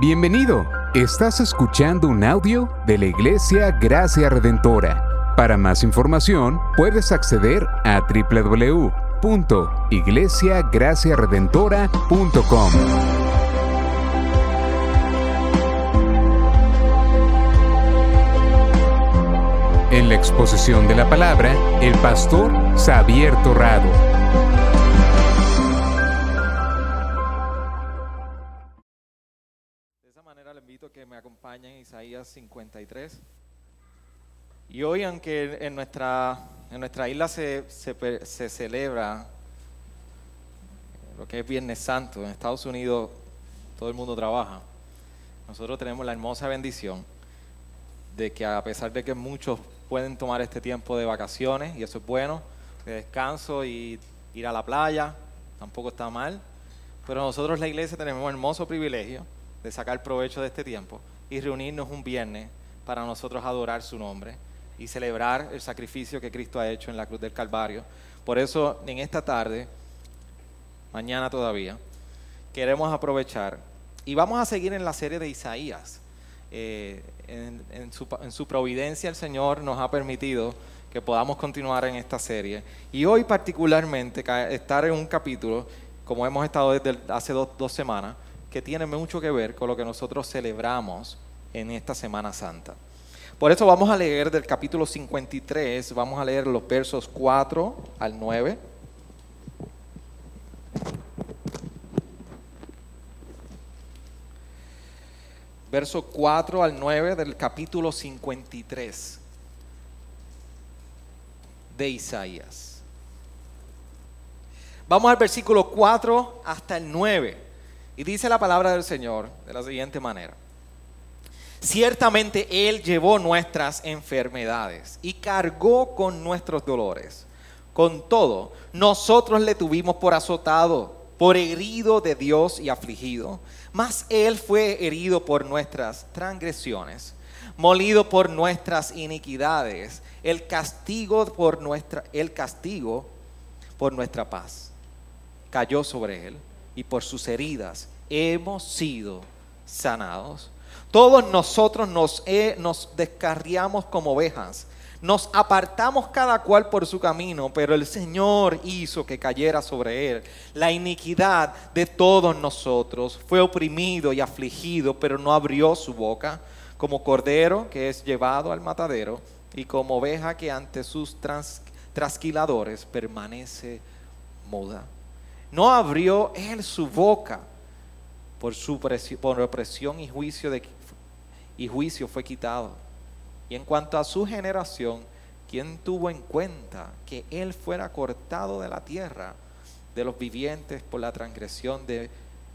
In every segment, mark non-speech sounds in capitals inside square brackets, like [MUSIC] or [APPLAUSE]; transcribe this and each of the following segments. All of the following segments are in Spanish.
Bienvenido. Estás escuchando un audio de la Iglesia Gracia Redentora. Para más información, puedes acceder a www.iglesiagraciaredentora.com. En la exposición de la palabra, el pastor Xavier Torrado. Isaías 53. Y hoy, aunque en nuestra, en nuestra isla se, se se celebra lo que es Viernes Santo, en Estados Unidos todo el mundo trabaja, nosotros tenemos la hermosa bendición de que a pesar de que muchos pueden tomar este tiempo de vacaciones, y eso es bueno, de descanso y ir a la playa, tampoco está mal, pero nosotros la iglesia tenemos el hermoso privilegio de sacar provecho de este tiempo y reunirnos un viernes para nosotros adorar su nombre y celebrar el sacrificio que Cristo ha hecho en la cruz del Calvario. Por eso en esta tarde, mañana todavía, queremos aprovechar y vamos a seguir en la serie de Isaías. Eh, en, en su, en su providencia el Señor nos ha permitido que podamos continuar en esta serie. Y hoy particularmente estar en un capítulo, como hemos estado desde hace dos, dos semanas, que tiene mucho que ver con lo que nosotros celebramos en esta Semana Santa. Por eso vamos a leer del capítulo 53, vamos a leer los versos 4 al 9. Verso 4 al 9 del capítulo 53 de Isaías. Vamos al versículo 4 hasta el 9. Y dice la palabra del Señor de la siguiente manera. Ciertamente Él llevó nuestras enfermedades y cargó con nuestros dolores. Con todo, nosotros le tuvimos por azotado, por herido de Dios y afligido. Mas Él fue herido por nuestras transgresiones, molido por nuestras iniquidades. El castigo por nuestra, el castigo por nuestra paz cayó sobre él y por sus heridas hemos sido sanados. Todos nosotros nos, descarriamos como ovejas, nos apartamos cada cual por su camino, pero el Señor hizo que cayera sobre él la iniquidad de todos nosotros. Fue oprimido y afligido, pero no abrió su boca, como cordero que es llevado al matadero y como oveja que ante sus trasquiladores permanece muda. No abrió él su boca por su presi- por opresión y juicio de y juicio fue quitado. Y en cuanto a su generación, ¿quién tuvo en cuenta que él fuera cortado de la tierra de los vivientes por la transgresión de,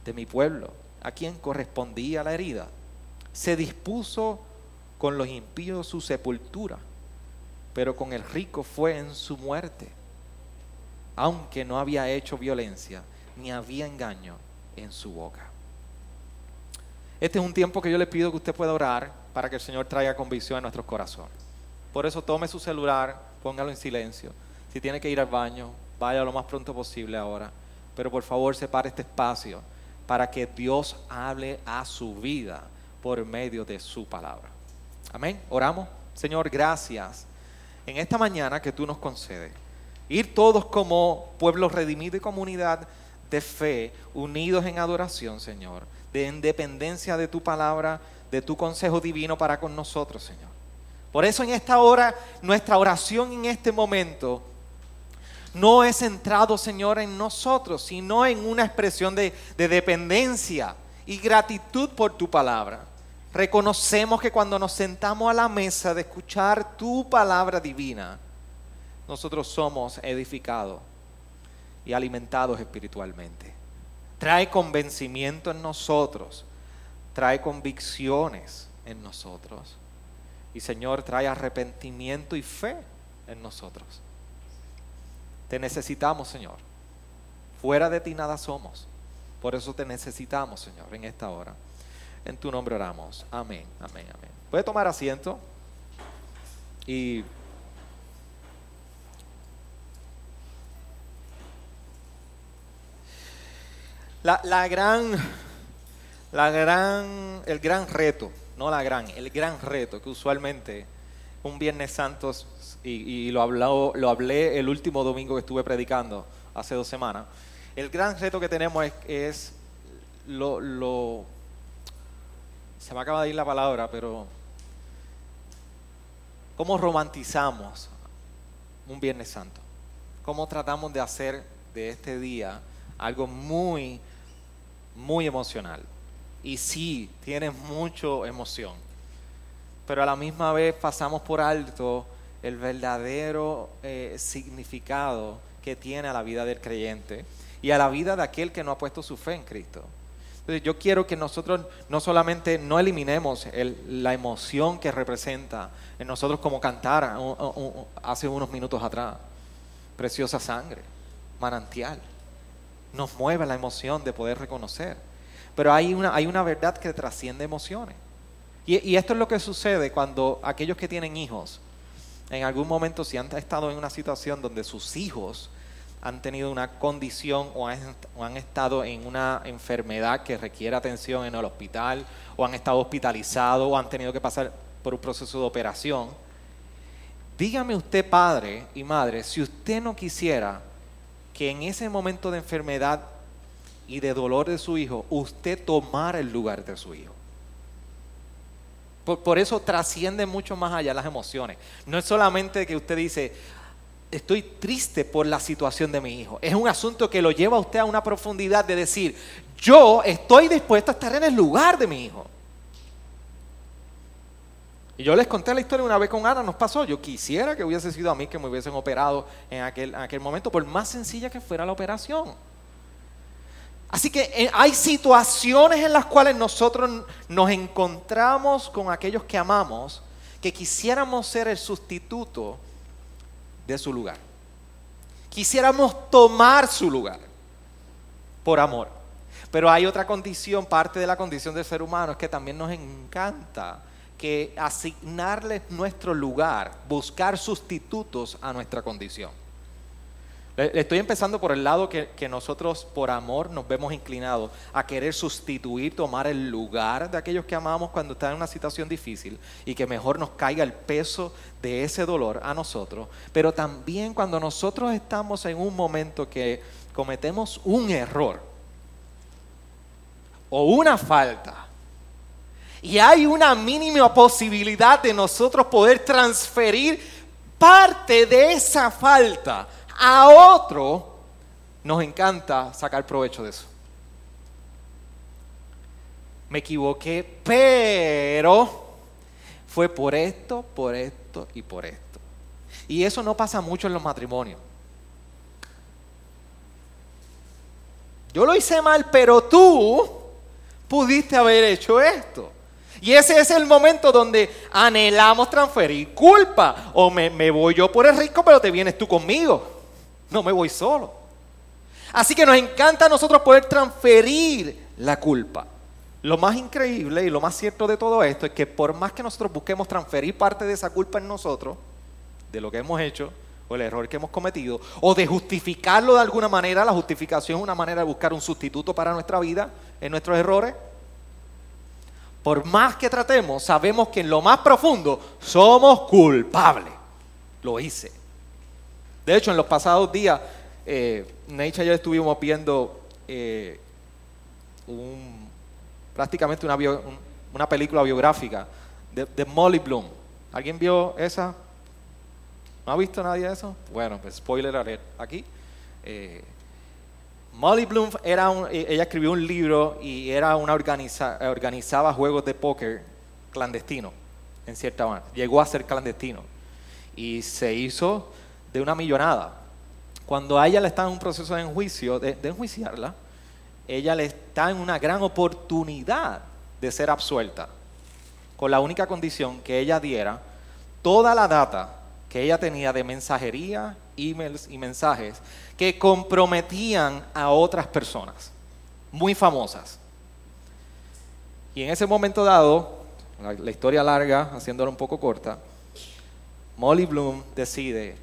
de mi pueblo? ¿A quien correspondía la herida? Se dispuso con los impíos su sepultura, pero con el rico fue en su muerte aunque no había hecho violencia ni había engaño en su boca. Este es un tiempo que yo le pido que usted pueda orar para que el Señor traiga convicción a nuestros corazones. Por eso tome su celular, póngalo en silencio. Si tiene que ir al baño, vaya lo más pronto posible ahora. Pero por favor separe este espacio para que Dios hable a su vida por medio de su palabra. Amén. Oramos. Señor, gracias en esta mañana que tú nos concedes. Ir todos como pueblo redimido y comunidad de fe, unidos en adoración, Señor, de independencia de tu palabra, de tu consejo divino para con nosotros, Señor. Por eso en esta hora, nuestra oración en este momento no es centrado, Señor, en nosotros, sino en una expresión de, de dependencia y gratitud por tu palabra. Reconocemos que cuando nos sentamos a la mesa de escuchar tu palabra divina, nosotros somos edificados y alimentados espiritualmente. Trae convencimiento en nosotros, trae convicciones en nosotros. Y Señor, trae arrepentimiento y fe en nosotros. Te necesitamos, Señor. Fuera de ti nada somos. Por eso te necesitamos, Señor, en esta hora. En tu nombre oramos. Amén, amén, amén. Puede tomar asiento y La, la gran La gran, el gran reto, no la gran, el gran reto que usualmente un Viernes Santo, y, lo, lo hablé el último domingo que estuve predicando, hace dos semanas, el gran reto que tenemos es, lo, lo, se me acaba de ir la palabra, pero cómo romantizamos un Viernes Santo, cómo tratamos de hacer de este día algo muy, muy emocional. Y sí, tiene mucho emoción, pero a la misma vez pasamos por alto el verdadero eh, significado que tiene a la vida del creyente y a la vida de aquel que no ha puesto su fe en Cristo. Entonces yo quiero que nosotros no solamente no eliminemos la emoción que representa en nosotros como cantar hace unos minutos atrás, preciosa sangre, manantial, nos mueve la emoción de poder reconocer. Pero hay una, hay una verdad que trasciende emociones. Y, y esto es lo que sucede cuando aquellos que tienen hijos, en algún momento si han estado en una situación donde sus hijos han tenido una condición o han, estado en una enfermedad que requiere atención en el hospital o han estado hospitalizados o han tenido que pasar por un proceso de operación. Dígame usted, padre y madre, si usted no quisiera que en ese momento de enfermedad y de dolor de su hijo, usted tomara el lugar de su hijo. Por, por, eso trasciende mucho más allá las emociones. No es solamente que usted dice, estoy triste por la situación de mi hijo. Es un asunto que lo lleva a usted a una profundidad de decir, yo estoy dispuesto a estar en el lugar de mi hijo. Y yo les conté la historia una vez con Ana, nos pasó. Yo quisiera que hubiese sido a mí que me hubiesen operado en aquel, aquel momento, por más sencilla que fuera la operación. Así que eh, hay situaciones en las cuales nosotros nos encontramos con aquellos que amamos, que quisiéramos ser el sustituto de su lugar. Quisiéramos tomar su lugar por amor. Pero hay otra condición, parte de la condición del ser humano, es que también nos encanta que asignarles nuestro lugar, buscar sustitutos a nuestra condición. Estoy empezando por el lado que, nosotros por amor nos vemos inclinados a querer sustituir, tomar el lugar de aquellos que amamos cuando están en una situación difícil y que mejor nos caiga el peso de ese dolor a nosotros. Pero también cuando nosotros estamos en un momento que cometemos un error o una falta y hay una mínima posibilidad de nosotros poder transferir parte de esa falta a otro, nos encanta sacar provecho de eso. Me equivoqué, pero fue por esto, por esto y por esto. Y eso no pasa mucho en los matrimonios. Yo lo hice mal, pero tú pudiste haber hecho esto. Y ese es el momento donde anhelamos transferir culpa. O me, voy yo por el rico, pero te vienes tú conmigo no me voy solo. Así que nos encanta a nosotros poder transferir la culpa. Lo más increíble y lo más cierto de todo esto es que por más que nosotros busquemos transferir parte de esa culpa en nosotros, de lo que hemos hecho, o el error que hemos cometido, o de justificarlo de alguna manera, la justificación es una manera de buscar un sustituto para nuestra vida, en nuestros errores. Por más que tratemos, sabemos que en lo más profundo somos culpables. Lo hice. De hecho, en los pasados días, eh, y yo estuvimos viendo eh, prácticamente una, película biográfica de, Molly Bloom. ¿Alguien vio esa? ¿No ha visto nadie eso? Bueno, pues spoiler alert aquí. Eh, Molly Bloom era e, ella escribió un libro y era una organiza, organizaba juegos de póker clandestino, en cierta manera. Llegó a ser clandestino y se hizo de una millonada. Cuando a ella le está en un proceso de enjuicio, de, enjuiciarla, ella le está en una gran oportunidad de ser absuelta, con la única condición que ella diera toda la data que ella tenía de mensajería, emails y mensajes que comprometían a otras personas, muy famosas. Y en ese momento dado, la, la historia larga, haciéndola un poco corta, Molly Bloom decide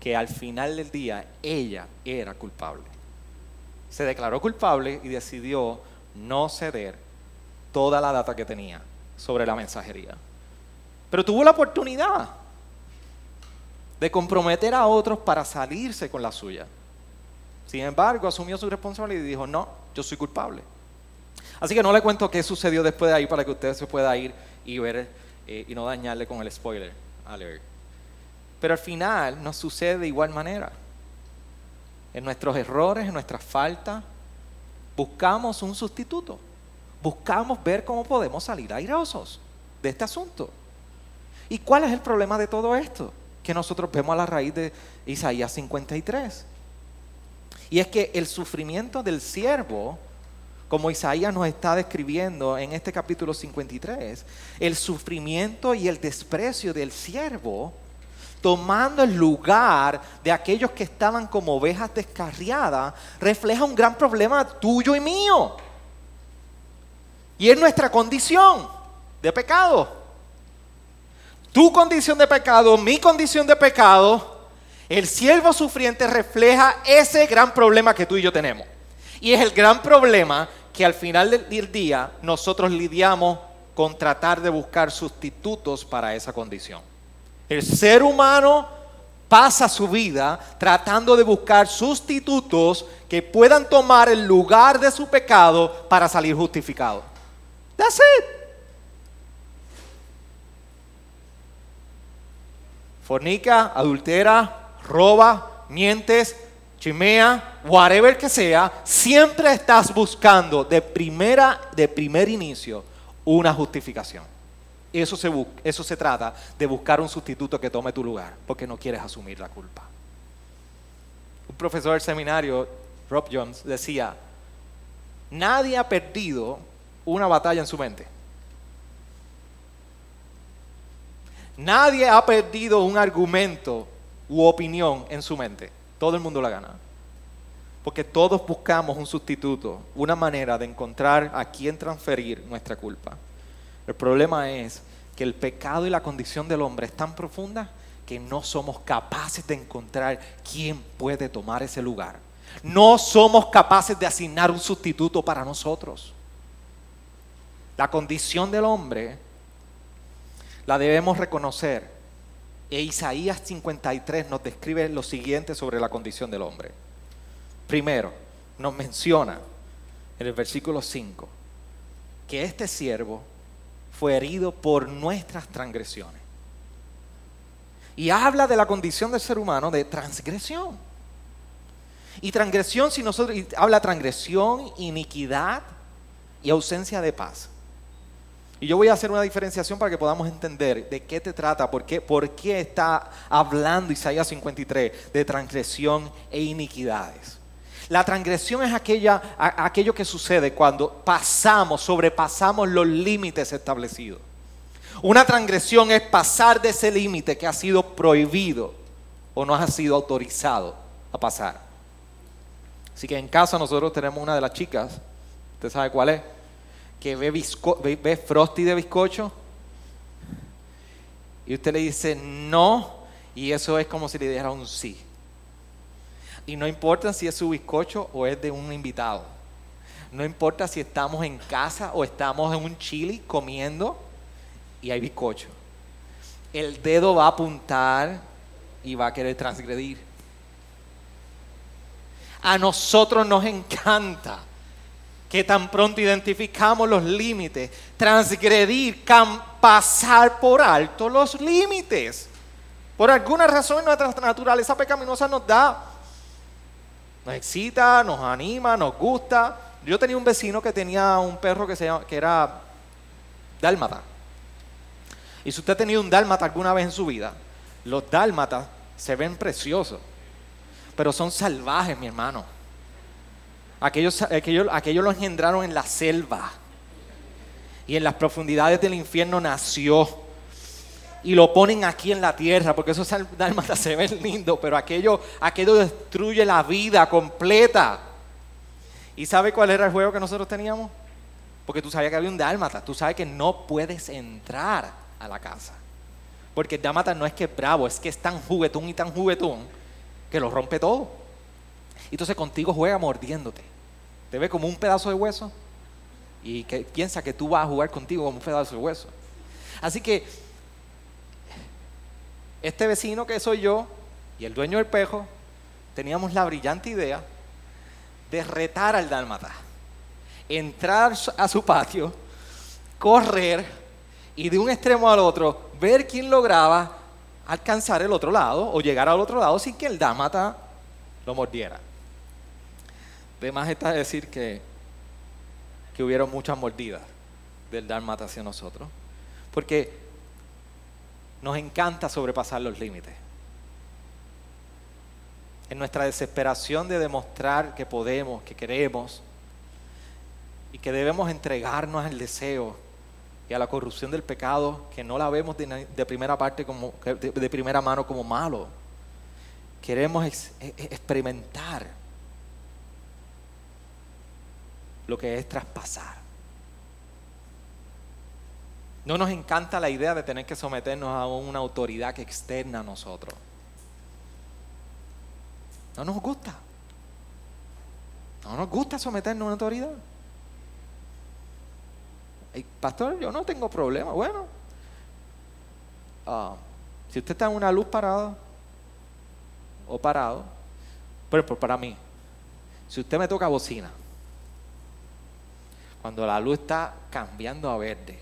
que al final del día ella era culpable. Se declaró culpable y decidió no ceder toda la data que tenía sobre la mensajería. Pero tuvo la oportunidad de comprometer a otros para salirse con la suya. Sin embargo, asumió su responsabilidad y dijo, no, yo soy culpable. Así que no le cuento qué sucedió después de ahí para que usted se pueda ir y ver eh, y no dañarle con el spoiler. Pero al final nos sucede de igual manera. En nuestros errores, en nuestras faltas, buscamos un sustituto. Buscamos ver cómo podemos salir airosos de este asunto. ¿Y cuál es el problema de todo esto? Que nosotros vemos a la raíz de Isaías 53. Y es que el sufrimiento del siervo, como Isaías nos está describiendo en este capítulo 53, el sufrimiento y el desprecio del siervo, tomando el lugar de aquellos que estaban como ovejas descarriadas, refleja un gran problema tuyo y mío. Y es nuestra condición de pecado. Tu condición de pecado, mi condición de pecado, el siervo sufriente refleja ese gran problema que tú y yo tenemos. Y es el gran problema que al final del día nosotros lidiamos con tratar de buscar sustitutos para esa condición. El ser humano pasa su vida tratando de buscar sustitutos que puedan tomar el lugar de su pecado para salir justificado. That's it. Fornica, adultera, roba, mientes, chimea, whatever que sea, siempre estás buscando de primera, de primer inicio, una justificación. Eso se, eso se trata de buscar un sustituto que tome tu lugar, porque no quieres asumir la culpa. Un profesor del seminario, Rob Jones, decía, nadie ha perdido una batalla en su mente. Nadie ha perdido un argumento u opinión en su mente. Todo el mundo la gana. Porque todos buscamos un sustituto, una manera de encontrar a quién transferir nuestra culpa. El problema es que el pecado y la condición del hombre es tan profunda que no somos capaces de encontrar quién puede tomar ese lugar. No somos capaces de asignar un sustituto para nosotros. La condición del hombre la debemos reconocer e Isaías 53 nos describe lo siguiente sobre la condición del hombre. Primero, nos menciona en el versículo 5 que este siervo fue herido por nuestras transgresiones. Y habla de la condición del ser humano de transgresión. Y transgresión, si nosotros habla transgresión, iniquidad y ausencia de paz. Y yo voy a hacer una diferenciación para que podamos entender de qué te trata, por qué, por qué está hablando Isaías 53 de transgresión e iniquidades. La transgresión es aquello que sucede cuando pasamos, sobrepasamos los límites establecidos. Una transgresión es pasar de ese límite que ha sido prohibido o no ha sido autorizado a pasar. Así que en casa nosotros tenemos una de las chicas, ¿usted sabe cuál es? Que ve, Frosty de bizcocho y usted le dice no y eso es como si le dijera un sí. Y no importa si es su bizcocho o es de un invitado. No importa si estamos en casa o estamos en un chili comiendo y hay bizcocho. El dedo va a apuntar y va a querer transgredir. A nosotros nos encanta que tan pronto identificamos los límites, transgredir, pasar por alto los límites. Por alguna razón nuestra naturaleza pecaminosa nos da, nos excita, nos anima, nos gusta. Yo tenía un vecino que tenía un perro que, era dálmata. Y si usted ha tenido un dálmata alguna vez en su vida, los dálmatas se ven preciosos, pero son salvajes, mi hermano. Aquellos, aquellos, lo engendraron en la selva. Y en las profundidades del infierno nació. Y lo ponen aquí en la tierra, porque esos dálmatas [LAUGHS] se ven lindos, pero aquello, aquello destruye la vida completa. ¿Y sabe cuál era el juego que nosotros teníamos? Porque tú sabías que había un dálmata. Tú sabes que no puedes entrar a la casa. Porque el dálmata no es que es bravo, es que es tan juguetón y tan juguetón que lo rompe todo. Entonces contigo juega mordiéndote. ¿Te ve como un pedazo de hueso? y piensa que tú vas a jugar contigo como un pedazo de hueso. Así que este vecino que soy yo y el dueño del pejo teníamos la brillante idea de retar al dálmata, entrar a su patio, correr y de un extremo al otro ver quién lograba alcanzar el otro lado o llegar al otro lado sin que el dálmata lo mordiera. Además está decir que, que hubieron muchas mordidas del dálmata hacia nosotros, porque nos encanta sobrepasar los límites. En nuestra desesperación de demostrar que podemos, que queremos, y que debemos entregarnos al deseo y a la corrupción del pecado, que no la vemos de, primera parte como, de, primera mano como malo. Queremos e, e, experimentar lo que es traspasar. No nos encanta la idea de tener que someternos a una autoridad que externa a nosotros. No nos gusta. No nos gusta someternos a una autoridad. pastor, yo no tengo problema. Bueno, ah, si usted está en una luz parada o parado, pero para mí, si usted me toca bocina, cuando la luz está cambiando a verde,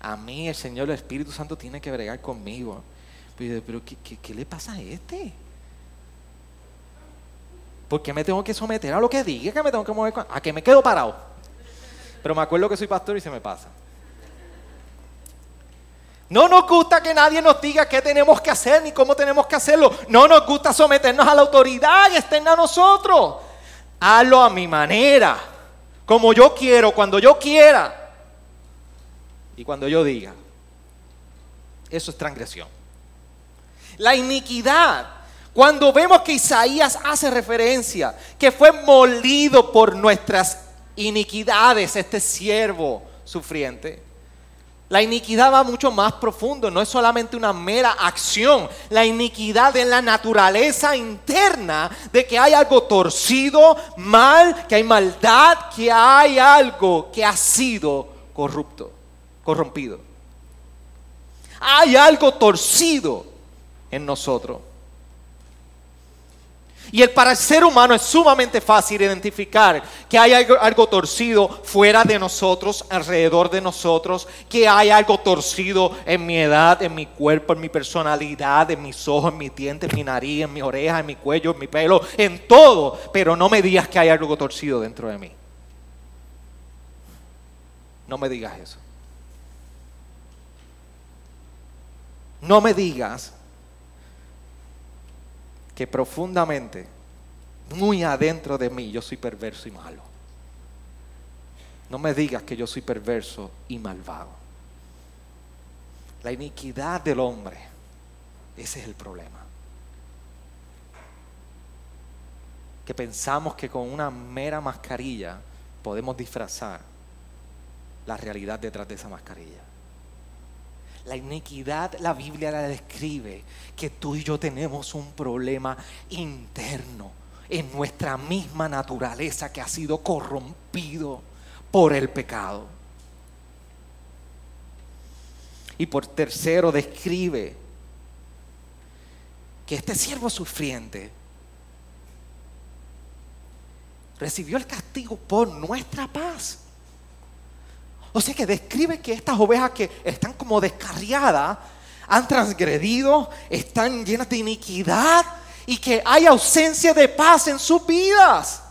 a mí el Señor, el Espíritu Santo tiene que bregar conmigo. Pero, ¿qué, le pasa a este? ¿Por qué me tengo que someter a lo que diga? ¿Que me tengo que mover? ¿A que me quedo parado? Pero me acuerdo que soy pastor y se me pasa. No nos gusta que nadie nos diga qué tenemos que hacer ni cómo tenemos que hacerlo. No nos gusta someternos a la autoridad y estén a nosotros. Hazlo a mi manera, como yo quiero, cuando yo quiera y cuando yo diga. Eso es transgresión. La iniquidad. Cuando vemos que Isaías hace referencia, que fue molido por nuestras iniquidades, este siervo sufriente. La iniquidad va mucho más profundo, no es solamente una mera acción. La iniquidad es la naturaleza interna de que hay algo torcido, mal, que hay maldad, que hay algo que ha sido corrupto corrompido. Hay algo torcido en nosotros. Y el para el ser humano es sumamente fácil identificar que hay algo, torcido fuera de nosotros, alrededor de nosotros, que hay algo torcido en mi edad, en mi cuerpo, en mi personalidad, en mis ojos, en mis dientes, en mi nariz, en mi oreja, en mi cuello, en mi pelo, en todo. Pero no me digas que hay algo torcido dentro de mí. No me digas eso. No me digas que profundamente, muy adentro de mí, yo soy perverso y malo. No me digas que yo soy perverso y malvado. La iniquidad del hombre, ese es el problema. Que pensamos que con una mera mascarilla podemos disfrazar la realidad detrás de esa mascarilla. La iniquidad, la Biblia la describe, que tú y yo tenemos un problema interno en nuestra misma naturaleza que ha sido corrompido por el pecado. Y por tercero describe que este siervo sufriente recibió el castigo por nuestra paz. O sea que describe que estas ovejas que están como descarriadas han transgredido, están llenas de iniquidad y que hay ausencia de paz en sus vidas.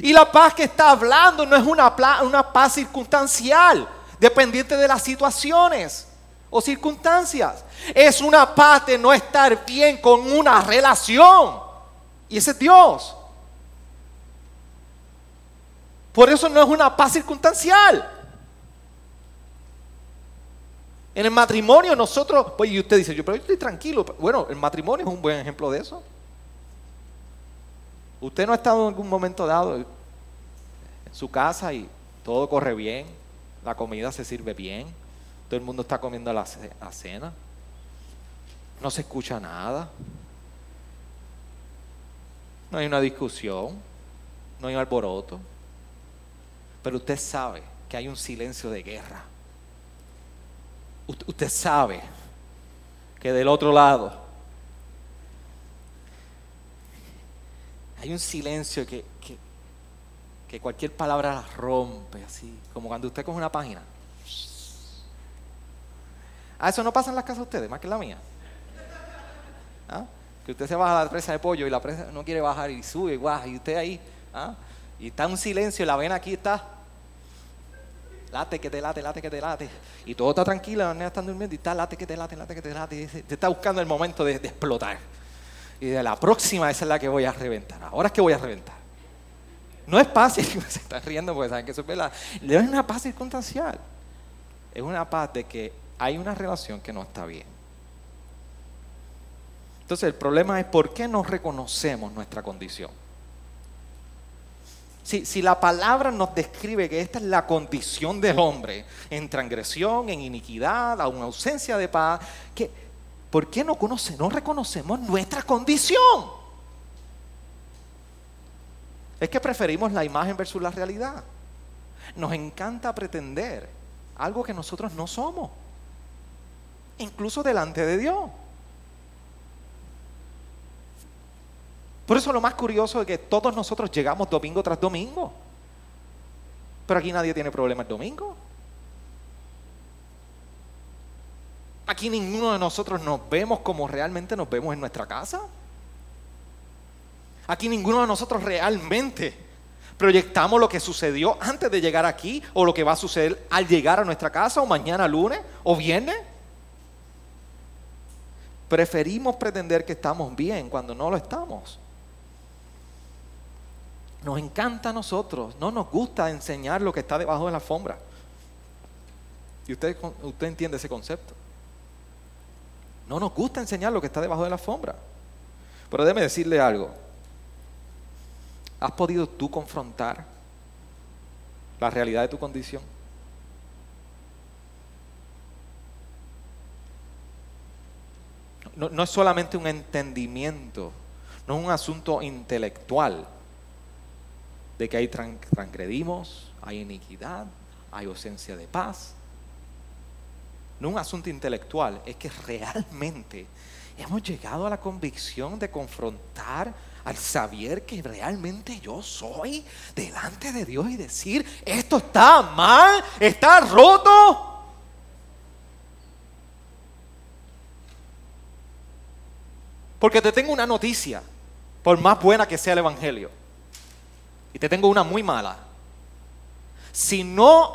Y la paz que está hablando no es una, una paz circunstancial, dependiente de las situaciones o circunstancias. Es una paz de no estar bien con una relación. Y ese es Dios. Por eso no es una paz circunstancial. En el matrimonio nosotros, pues y usted dice, yo, pero yo estoy tranquilo. Bueno, el matrimonio es un buen ejemplo de eso. Usted no ha estado en algún momento dado en su casa y todo corre bien, la comida se sirve bien, todo el mundo está comiendo la, cena, no se escucha nada, no hay una discusión, no hay un alboroto, Pero usted sabe que hay un silencio de guerra. Usted sabe que del otro lado hay un silencio que, que, cualquier palabra la rompe, así, como cuando usted coge una página. Ah, eso no pasa en las casas de ustedes, más que en la mía. ¿Ah? Que usted se baja a la presa de pollo y la presa no quiere bajar y sube, guau, y usted ahí, ¿ah? y está un silencio, y la vena aquí está late, que te late, late, que te late. Y todo está tranquilo, las niñas están durmiendo y está late, que te late, late, que te late. Te está buscando el momento de, explotar. Y de la próxima esa es la que voy a reventar. Ahora es que voy a reventar. No es fácil, [LAUGHS] se están riendo porque saben que eso es verdad. Es una paz circunstancial. Es una paz de que hay una relación que no está bien. Entonces el problema es por qué no reconocemos nuestra condición. Si, la palabra nos describe que esta es la condición del hombre, en transgresión, en iniquidad, a una ausencia de paz, ¿por qué no, conoce, no reconocemos nuestra condición? Es que preferimos la imagen versus la realidad. Nos encanta pretender algo que nosotros no somos, incluso delante de Dios. Por eso lo más curioso es que todos nosotros llegamos domingo tras domingo. Pero aquí nadie tiene problema el domingo. Aquí ninguno de nosotros nos vemos como realmente nos vemos en nuestra casa. Aquí ninguno de nosotros realmente proyectamos lo que sucedió antes de llegar aquí o lo que va a suceder al llegar a nuestra casa o mañana lunes o viernes. Preferimos pretender que estamos bien cuando no lo estamos. Nos encanta a nosotros, no nos gusta enseñar lo que está debajo de la alfombra. Y usted, usted entiende ese concepto. No nos gusta enseñar lo que está debajo de la alfombra. Pero déjeme decirle algo. ¿Has podido tú confrontar la realidad de tu condición? No, no, es solamente un entendimiento, no es un asunto intelectual de que hay transgredimos, hay iniquidad, hay ausencia de paz. No un asunto intelectual, es que realmente hemos llegado a la convicción de confrontar al saber que realmente yo soy delante de Dios y decir, esto está mal, está roto. Porque te tengo una noticia, por más buena que sea el Evangelio. Y te tengo una muy mala. Si no,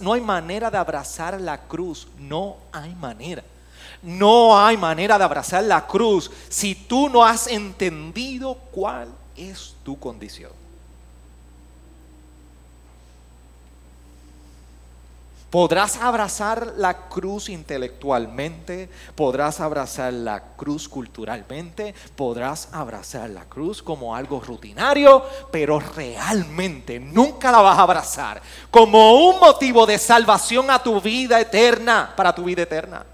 no hay manera de abrazar la cruz, no hay manera. No hay manera de abrazar la cruz si tú no has entendido cuál es tu condición. Podrás abrazar la cruz intelectualmente, podrás abrazar la cruz culturalmente, podrás abrazar la cruz como algo rutinario, pero realmente nunca la vas a abrazar como un motivo de salvación a tu vida eterna, para tu vida eterna.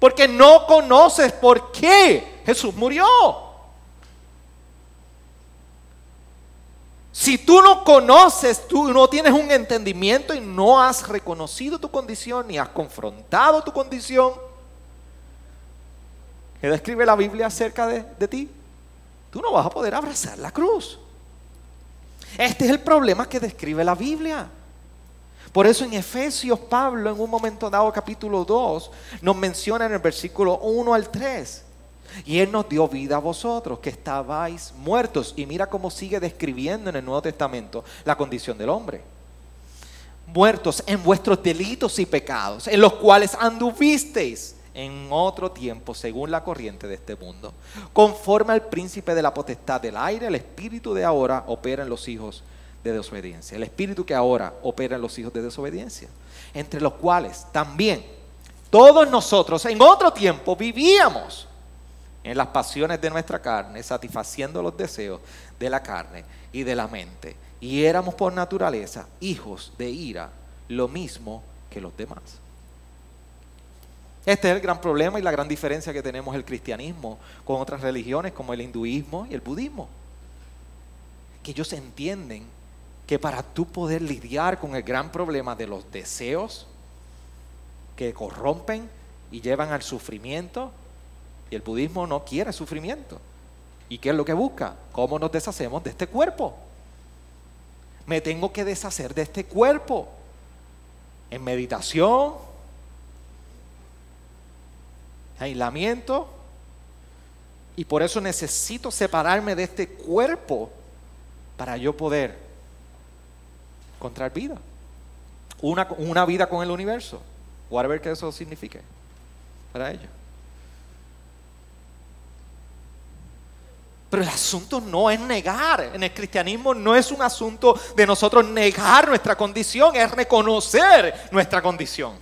Porque no conoces por qué Jesús murió. Si tú no conoces, tú no tienes un entendimiento y no has reconocido tu condición ni has confrontado tu condición, ¿qué describe la Biblia acerca de, de ti? Tú no vas a poder abrazar la cruz. Este es el problema que describe la Biblia. Por eso en Efesios Pablo en un momento dado capítulo 2 nos menciona en el versículo 1 al 3 y Él nos dio vida a vosotros, que estabais muertos. Y mira cómo sigue describiendo en el Nuevo Testamento la condición del hombre. Muertos en vuestros delitos y pecados, en los cuales anduvisteis en otro tiempo según la corriente de este mundo. Conforme al príncipe de la potestad del aire, el espíritu de ahora opera en los hijos de desobediencia. El espíritu que ahora opera en los hijos de desobediencia. Entre los cuales también todos nosotros en otro tiempo vivíamos en las pasiones de nuestra carne, satisfaciendo los deseos de la carne y de la mente. Y éramos por naturaleza hijos de ira, lo mismo que los demás. Este es el gran problema y la gran diferencia que tenemos el cristianismo con otras religiones como el hinduismo y el budismo. Que ellos entienden que para tú poder lidiar con el gran problema de los deseos que corrompen y llevan al sufrimiento, y el budismo no quiere sufrimiento. ¿Y qué es lo que busca? ¿Cómo nos deshacemos de este cuerpo? Me tengo que deshacer de este cuerpo. En meditación, aislamiento, y por eso necesito separarme de este cuerpo para yo poder encontrar vida. Una, una vida con el universo. Whatever que eso signifique para ellos. Pero el asunto no es negar. En el cristianismo no es un asunto de nosotros negar nuestra condición, es reconocer nuestra condición.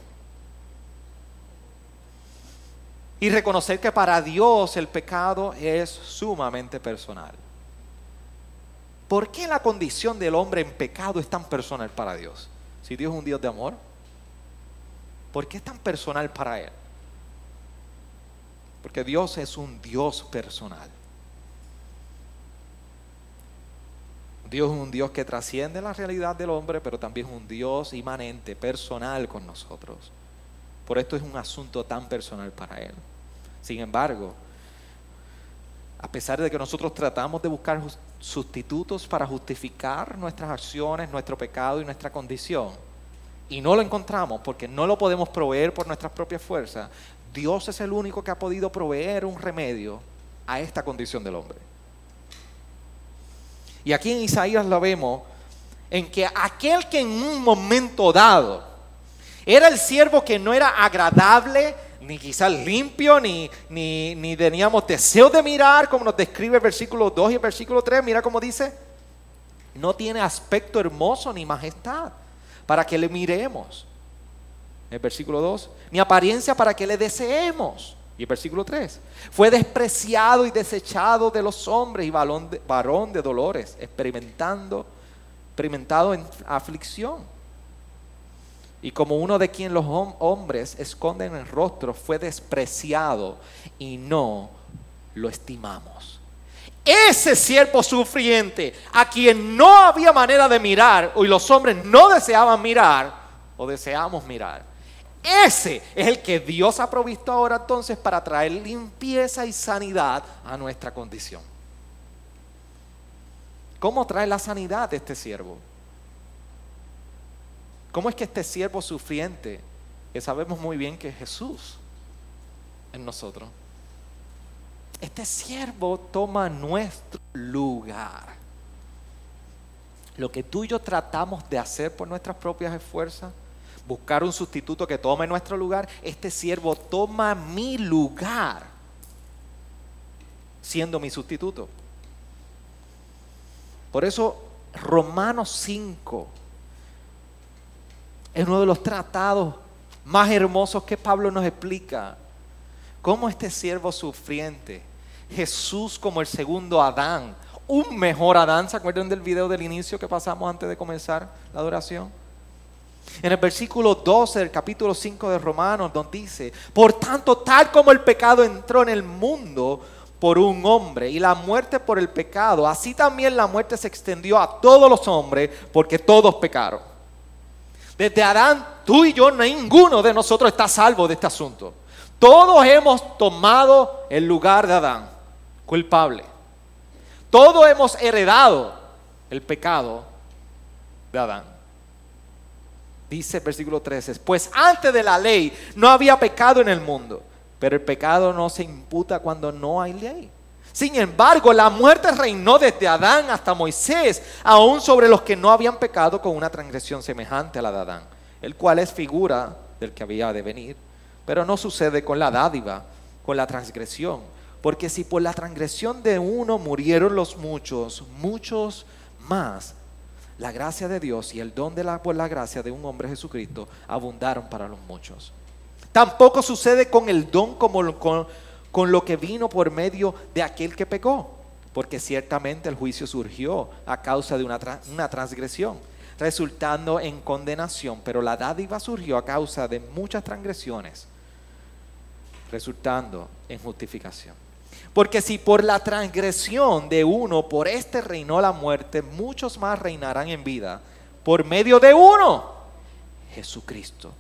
Y reconocer que para Dios el pecado es sumamente personal. ¿Por qué la condición del hombre en pecado es tan personal para Dios? Si Dios es un Dios de amor, ¿por qué es tan personal para Él? Porque Dios es un Dios personal. Dios es un Dios que trasciende la realidad del hombre, pero también es un Dios inmanente, personal con nosotros. Por esto es un asunto tan personal para Él. Sin embargo, a pesar de que nosotros tratamos de buscar sustitutos para justificar nuestras acciones, nuestro pecado y nuestra condición, y no lo encontramos porque no lo podemos proveer por nuestras propias fuerzas, Dios es el único que ha podido proveer un remedio a esta condición del hombre. Y aquí en Isaías lo vemos en que aquel que en un momento dado era el siervo que no era agradable, ni quizás limpio, ni, ni, teníamos deseo de mirar, como nos describe el versículo 2 y el versículo 3. Mira cómo dice, no tiene aspecto hermoso ni majestad para que le miremos. El versículo 2, ni apariencia para que le deseemos. Y el versículo 3, fue despreciado y desechado de los hombres y varón de, dolores, experimentando, experimentado en aflicción y como uno de quien los hombres esconden el rostro, fue despreciado y no lo estimamos. Ese siervo sufriente, a quien no había manera de mirar, y los hombres no deseaban mirar, o deseamos mirar, ese es el que Dios ha provisto ahora entonces para traer limpieza y sanidad a nuestra condición. ¿Cómo trae la sanidad de este siervo? ¿Cómo es que este siervo sufriente, que sabemos muy bien que es Jesús en nosotros, este siervo toma nuestro lugar? Lo que tú y yo tratamos de hacer por nuestras propias esfuerzos, buscar un sustituto que tome nuestro lugar, este siervo toma mi lugar siendo mi sustituto. Por eso Romanos 5 es uno de los tratados más hermosos que Pablo nos explica. Cómo este siervo sufriente, Jesús como el segundo Adán, un mejor Adán, ¿se acuerdan del video del inicio que pasamos antes de comenzar la adoración? En el versículo 12 del capítulo 5 de Romanos, donde dice, por tanto, tal como el pecado entró en el mundo por un hombre y la muerte por el pecado, así también la muerte se extendió a todos los hombres porque todos pecaron. Desde Adán, tú y yo, ninguno de nosotros está salvo de este asunto. Todos hemos tomado el lugar de Adán, culpable. Todos hemos heredado el pecado de Adán. Dice versículo 13, pues antes de la ley no había pecado en el mundo, pero el pecado no se imputa cuando no hay ley. Sin embargo, la muerte reinó desde Adán hasta Moisés, aún sobre los que no habían pecado con una transgresión semejante a la de Adán, el cual es figura del que había de venir. Pero no sucede con la dádiva, con la transgresión, porque si por la transgresión de uno murieron los muchos, muchos más, la gracia de Dios y el don de la, la gracia de un hombre Jesucristo abundaron para los muchos. Tampoco sucede con el don como con, lo que vino por medio de aquel que pecó, porque ciertamente el juicio surgió a causa de una transgresión, resultando en condenación, pero la dádiva surgió a causa de muchas transgresiones, resultando en justificación. Porque si por la transgresión de uno, por este reinó la muerte, muchos más reinarán en vida por medio de uno, Jesucristo.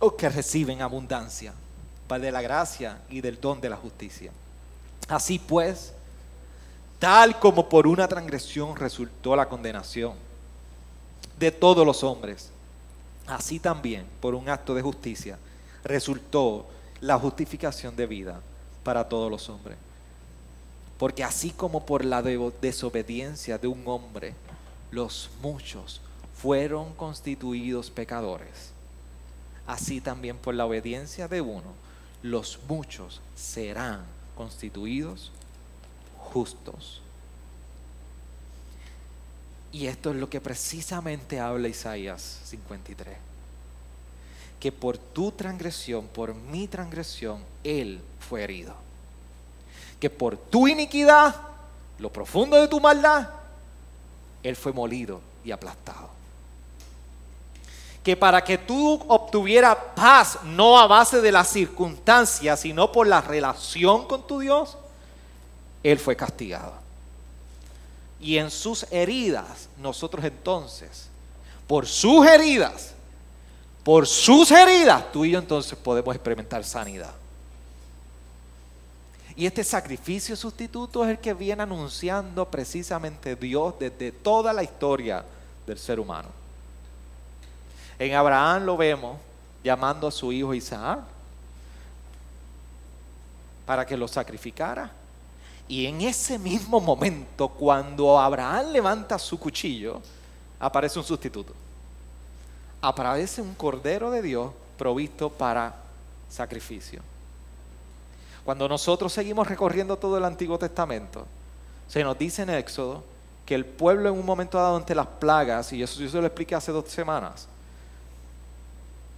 Los que reciben abundancia de la gracia y del don de la justicia. Así pues, tal como por una transgresión resultó la condenación de todos los hombres, así también por un acto de justicia resultó la justificación de vida para todos los hombres. Porque así como por la desobediencia de un hombre, los muchos fueron constituidos pecadores, así también por la obediencia de uno, los muchos serán constituidos justos. Y esto es lo que precisamente habla Isaías 53. Que por tu transgresión, por mi transgresión, Él fue herido. Que por tu iniquidad, lo profundo de tu maldad, Él fue molido y aplastado que para que tú obtuvieras paz, no a base de las circunstancias, sino por la relación con tu Dios, Él fue castigado. Y en sus heridas, nosotros entonces, por sus heridas, por sus heridas, tú y yo entonces podemos experimentar sanidad. Y este sacrificio sustituto es el que viene anunciando precisamente Dios desde toda la historia del ser humano. En Abraham lo vemos llamando a su hijo Isaac para que lo sacrificara. Y en ese mismo momento, cuando Abraham levanta su cuchillo, aparece un sustituto. Aparece un cordero de Dios provisto para sacrificio. Cuando nosotros seguimos recorriendo todo el Antiguo Testamento, se nos dice en Éxodo que el pueblo en un momento dado ante las plagas, y eso yo se lo expliqué hace dos semanas,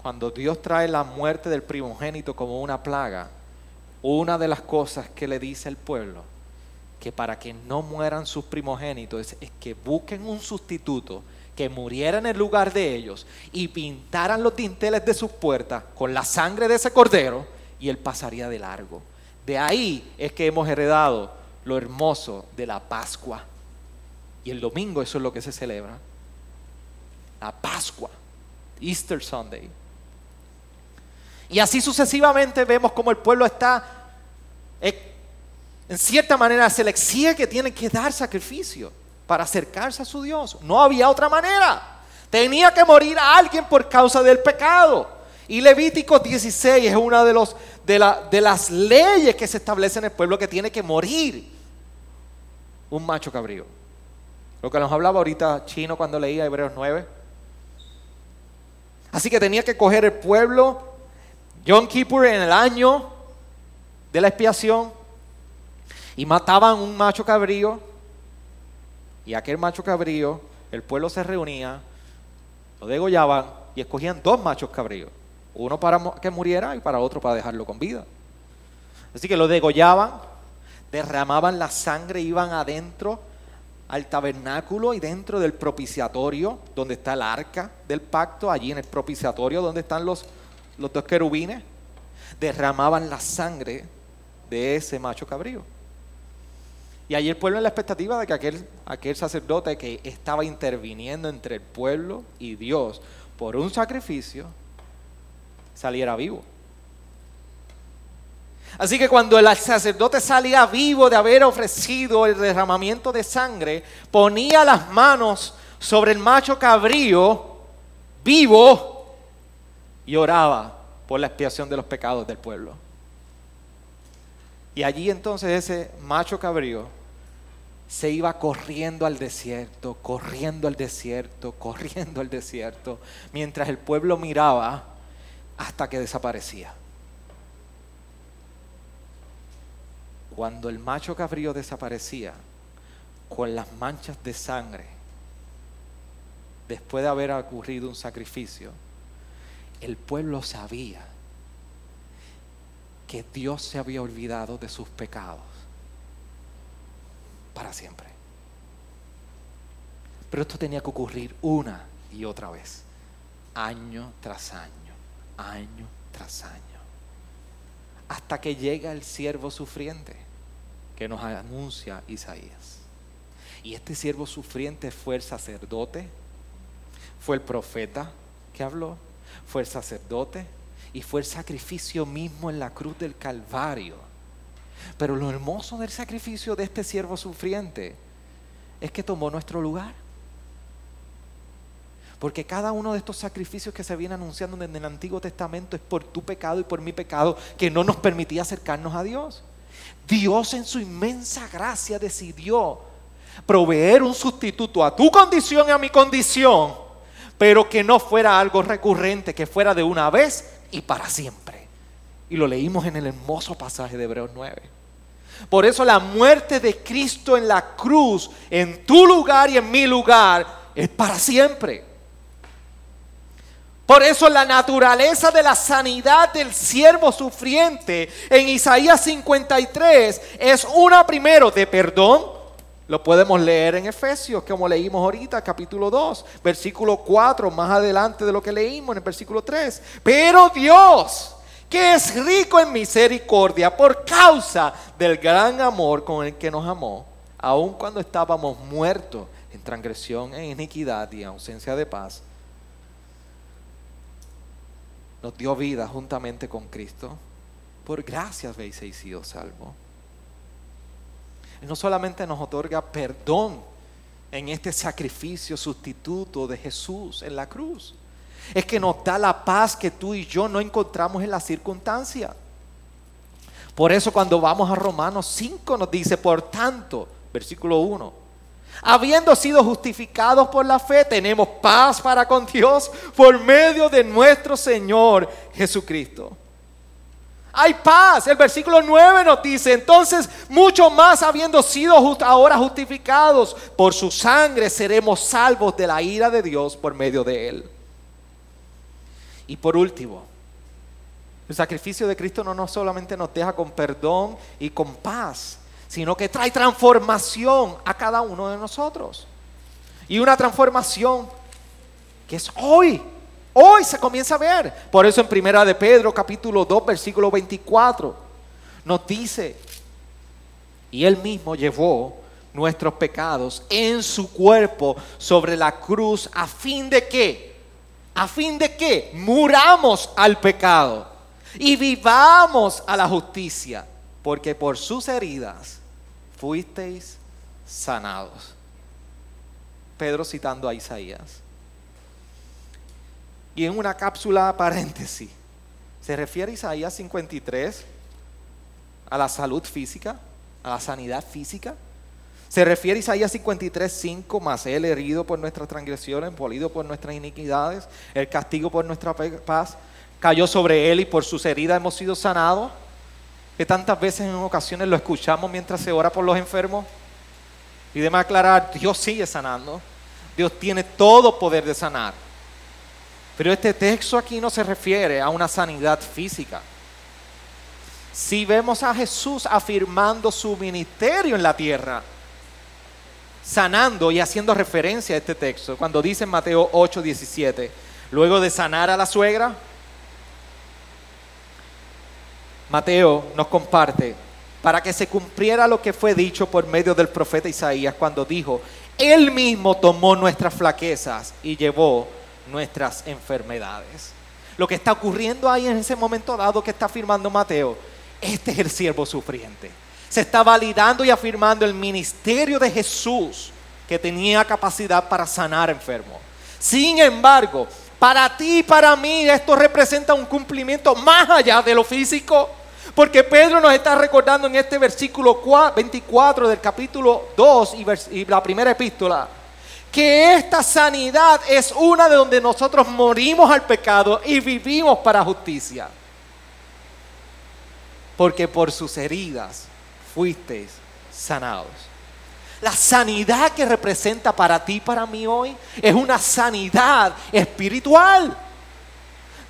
cuando Dios trae la muerte del primogénito como una plaga, una de las cosas que le dice el pueblo, que para que no mueran sus primogénitos, es, que busquen un sustituto que muriera en el lugar de ellos y pintaran los dinteles de sus puertas con la sangre de ese cordero y él pasaría de largo. De ahí es que hemos heredado lo hermoso de la Pascua. Y el domingo eso es lo que se celebra. La Pascua, Easter Sunday. Y así sucesivamente vemos como el pueblo está, eh, en cierta manera, se le exige que tiene que dar sacrificio para acercarse a su Dios. No había otra manera. Tenía que morir a alguien por causa del pecado. Y Levítico 16 es una de, los, de, de las leyes que se establece en el pueblo que tiene que morir un macho cabrío. Lo que nos hablaba ahorita Chino cuando leía Hebreos 9. Así que tenía que coger el pueblo Yom Kippur en el año de la expiación y mataban un macho cabrío y aquel macho cabrío, el pueblo se reunía, lo degollaban y escogían dos machos cabríos, uno para que muriera y para otro para dejarlo con vida. Así que lo degollaban, derramaban la sangre, iban adentro al tabernáculo y dentro del propiciatorio, donde está el arca del pacto, allí en el propiciatorio donde están los los dos querubines derramaban la sangre de ese macho cabrío. Y allí el pueblo en la expectativa de que aquel, sacerdote que estaba interviniendo entre el pueblo y Dios por un sacrificio saliera vivo. Así que cuando el sacerdote salía vivo de haber ofrecido el derramamiento de sangre, ponía las manos sobre el macho cabrío vivo y oraba por la expiación de los pecados del pueblo. Y allí entonces ese macho cabrío se iba corriendo al desierto, corriendo al desierto, corriendo al desierto, mientras el pueblo miraba hasta que desaparecía. Cuando el macho cabrío desaparecía, con las manchas de sangre, después de haber ocurrido un sacrificio, el pueblo sabía que Dios se había olvidado de sus pecados para siempre. Pero esto tenía que ocurrir una y otra vez, año tras año, año tras año, hasta que llega el siervo sufriente, que nos anuncia Isaías. Y este siervo sufriente fue el sacerdote, fue el profeta que habló, fue el sacerdote y fue el sacrificio mismo en la cruz del Calvario. Pero lo hermoso del sacrificio de este siervo sufriente es que tomó nuestro lugar. Porque cada uno de estos sacrificios que se viene anunciando en el Antiguo Testamento es por tu pecado y por mi pecado que no nos permitía acercarnos a Dios. Dios en su inmensa gracia decidió proveer un sustituto a tu condición y a mi condición, pero que no fuera algo recurrente, que fuera de una vez y para siempre. Y lo leímos en el hermoso pasaje de Hebreos 9. Por eso la muerte de Cristo en la cruz, en tu lugar y en mi lugar, es para siempre. Por eso la naturaleza de la sanidad del siervo sufriente en Isaías 53 es una primero de perdón. Lo podemos leer en Efesios, como leímos ahorita, capítulo 2, versículo 4, más adelante de lo que leímos en el versículo 3. Pero Dios, que es rico en misericordia por causa del gran amor con el que nos amó, aun cuando estábamos muertos en transgresión, en iniquidad y ausencia de paz, nos dio vida juntamente con Cristo. Por gracias habéis sido salvo. No solamente nos otorga perdón en este sacrificio sustituto de Jesús en la cruz, es que nos da la paz que tú y yo no encontramos en la circunstancia. Por eso cuando vamos a Romanos 5 nos dice, por tanto, versículo 1, Habiendo sido justificados por la fe, tenemos paz para con Dios por medio de nuestro Señor Jesucristo. Hay paz. El versículo 9 nos dice, entonces mucho más habiendo sido ahora justificados por su sangre, seremos salvos de la ira de Dios por medio de él. Y por último, el sacrificio de Cristo no solamente nos deja con perdón y con paz, sino que trae transformación a cada uno de nosotros. Y una transformación que es hoy. Hoy se comienza a ver. Por eso en Primera de Pedro, capítulo 2, versículo 24, nos dice, y él mismo llevó nuestros pecados en su cuerpo sobre la cruz a fin de que, a fin de que muramos al pecado y vivamos a la justicia, porque por sus heridas fuisteis sanados. Pedro citando a Isaías. Y en una cápsula paréntesis, se refiere Isaías 53 a la salud física, a la sanidad física. Se refiere Isaías 53, 5, más él herido por nuestras transgresiones, polido por nuestras iniquidades, el castigo por nuestra paz, cayó sobre él y por sus heridas hemos sido sanados que tantas veces en ocasiones lo escuchamos mientras se ora por los enfermos. Y de aclarar, Dios sigue sanando. Dios tiene todo poder de sanar. Pero este texto aquí no se refiere a una sanidad física. Si vemos a Jesús afirmando su ministerio en la tierra, sanando y haciendo referencia a este texto, cuando dice en Mateo 8, 17, luego de sanar a la suegra, Mateo nos comparte, para que se cumpliera lo que fue dicho por medio del profeta Isaías cuando dijo, Él mismo tomó nuestras flaquezas y llevó nuestras enfermedades. Lo que está ocurriendo ahí en ese momento dado que está afirmando Mateo, este es el siervo sufriente. Se está validando y afirmando el ministerio de Jesús que tenía capacidad para sanar enfermos. Sin embargo, para ti y para mí esto representa un cumplimiento más allá de lo físico. Porque Pedro nos está recordando en este versículo 24 del capítulo 2 y, la primera epístola, que esta sanidad es una de donde nosotros morimos al pecado y vivimos para justicia. Porque por sus heridas fuisteis sanados. La sanidad que representa para ti para mí hoy es una sanidad espiritual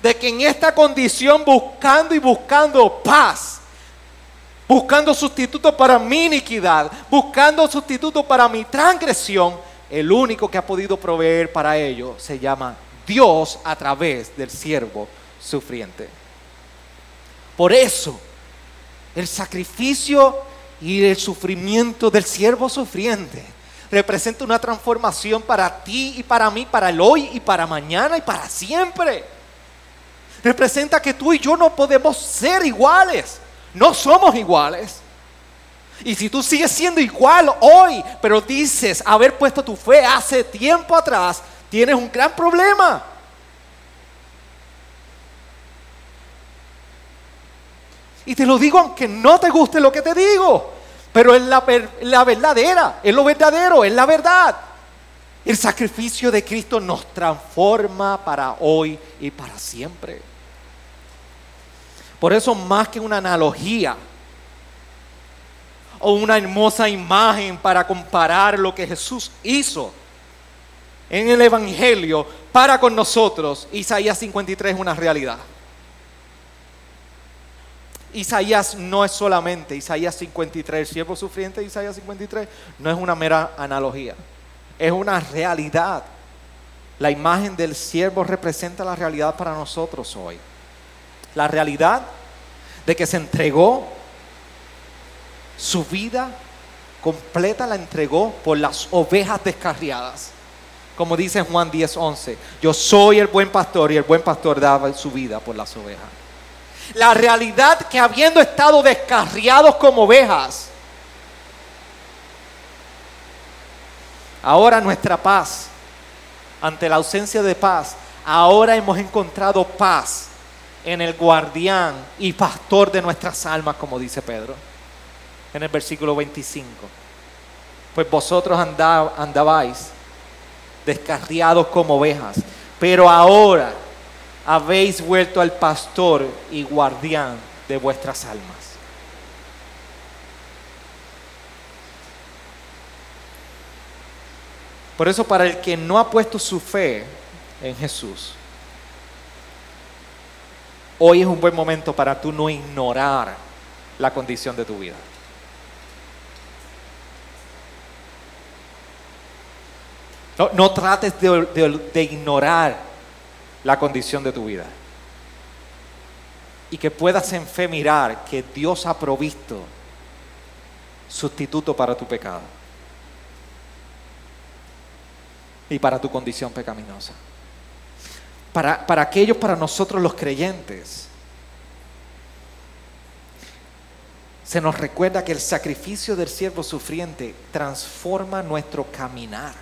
de que en esta condición buscando y buscando paz, buscando sustituto para mi iniquidad, buscando sustituto para mi transgresión, el único que ha podido proveer para ello se llama Dios a través del siervo sufriente. Por eso, el sacrificio Y el sufrimiento del siervo sufriente representa una transformación para ti y para mí, para el hoy y para mañana y para siempre. Representa que tú y yo no podemos ser iguales. No somos iguales. Y si tú sigues siendo igual hoy, pero dices haber puesto tu fe hace tiempo atrás, tienes un gran problema. Y te lo digo aunque no te guste lo que te digo, pero es la, verdadera, es lo verdadero, es la verdad. El sacrificio de Cristo nos transforma para hoy y para siempre. Por eso más que una analogía o una hermosa imagen para comparar lo que Jesús hizo en el Evangelio para con nosotros, Isaías 53 es una realidad. Isaías no es solamente Isaías 53, el siervo sufriente de Isaías 53, no es una mera analogía, es una realidad. La imagen del siervo representa la realidad para nosotros hoy. La realidad de que se entregó su vida completa, la entregó por las ovejas descarriadas. Como dice Juan 10:11, yo soy el buen pastor y el buen pastor daba su vida por las ovejas. La realidad que habiendo estado descarriados como ovejas, ahora nuestra paz, ante la ausencia de paz, ahora hemos encontrado paz en el guardián y pastor de nuestras almas, como dice Pedro en el versículo 25. Pues vosotros andabais descarriados como ovejas, pero ahora habéis vuelto al pastor y guardián de vuestras almas. Por eso para el que no ha puesto su fe en Jesús, hoy es un buen momento para tú no ignorar la condición de tu vida. No, trates de, ignorar la condición de tu vida. Y que puedas en fe mirar que Dios ha provisto sustituto para tu pecado y para tu condición pecaminosa. Para, para aquellos, para nosotros los creyentes, se nos recuerda que el sacrificio del siervo sufriente transforma nuestro caminar.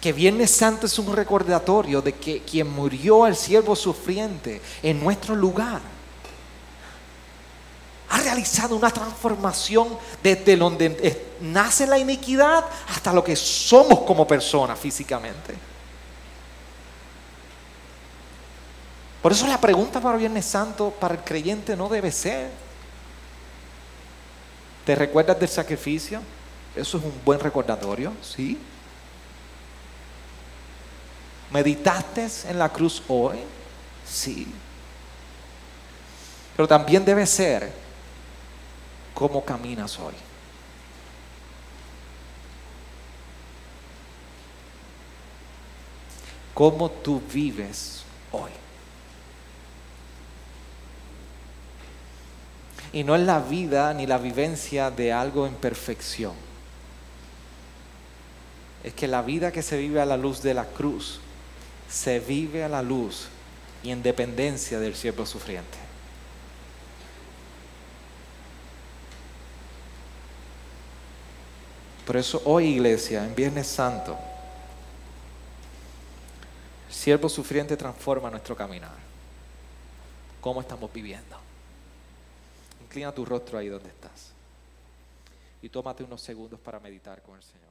Que Viernes Santo es un recordatorio de que quien murió al siervo sufriente en nuestro lugar ha realizado una transformación desde donde nace la iniquidad hasta lo que somos como personas físicamente. Por eso la pregunta para Viernes Santo para el creyente no debe ser, ¿te recuerdas del sacrificio? Eso es un buen recordatorio, ¿sí? ¿Meditaste en la cruz hoy? Sí. Pero también debe ser cómo caminas hoy. Cómo tú vives hoy. Y no es la vida ni la vivencia de algo en perfección. Es que la vida que se vive a la luz de la cruz se vive a la luz y en dependencia del siervo sufriente. Por eso hoy iglesia, en Viernes Santo, siervo sufriente transforma nuestro caminar. ¿Cómo estamos viviendo? Inclina tu rostro ahí donde estás. Y tómate unos segundos para meditar con el Señor.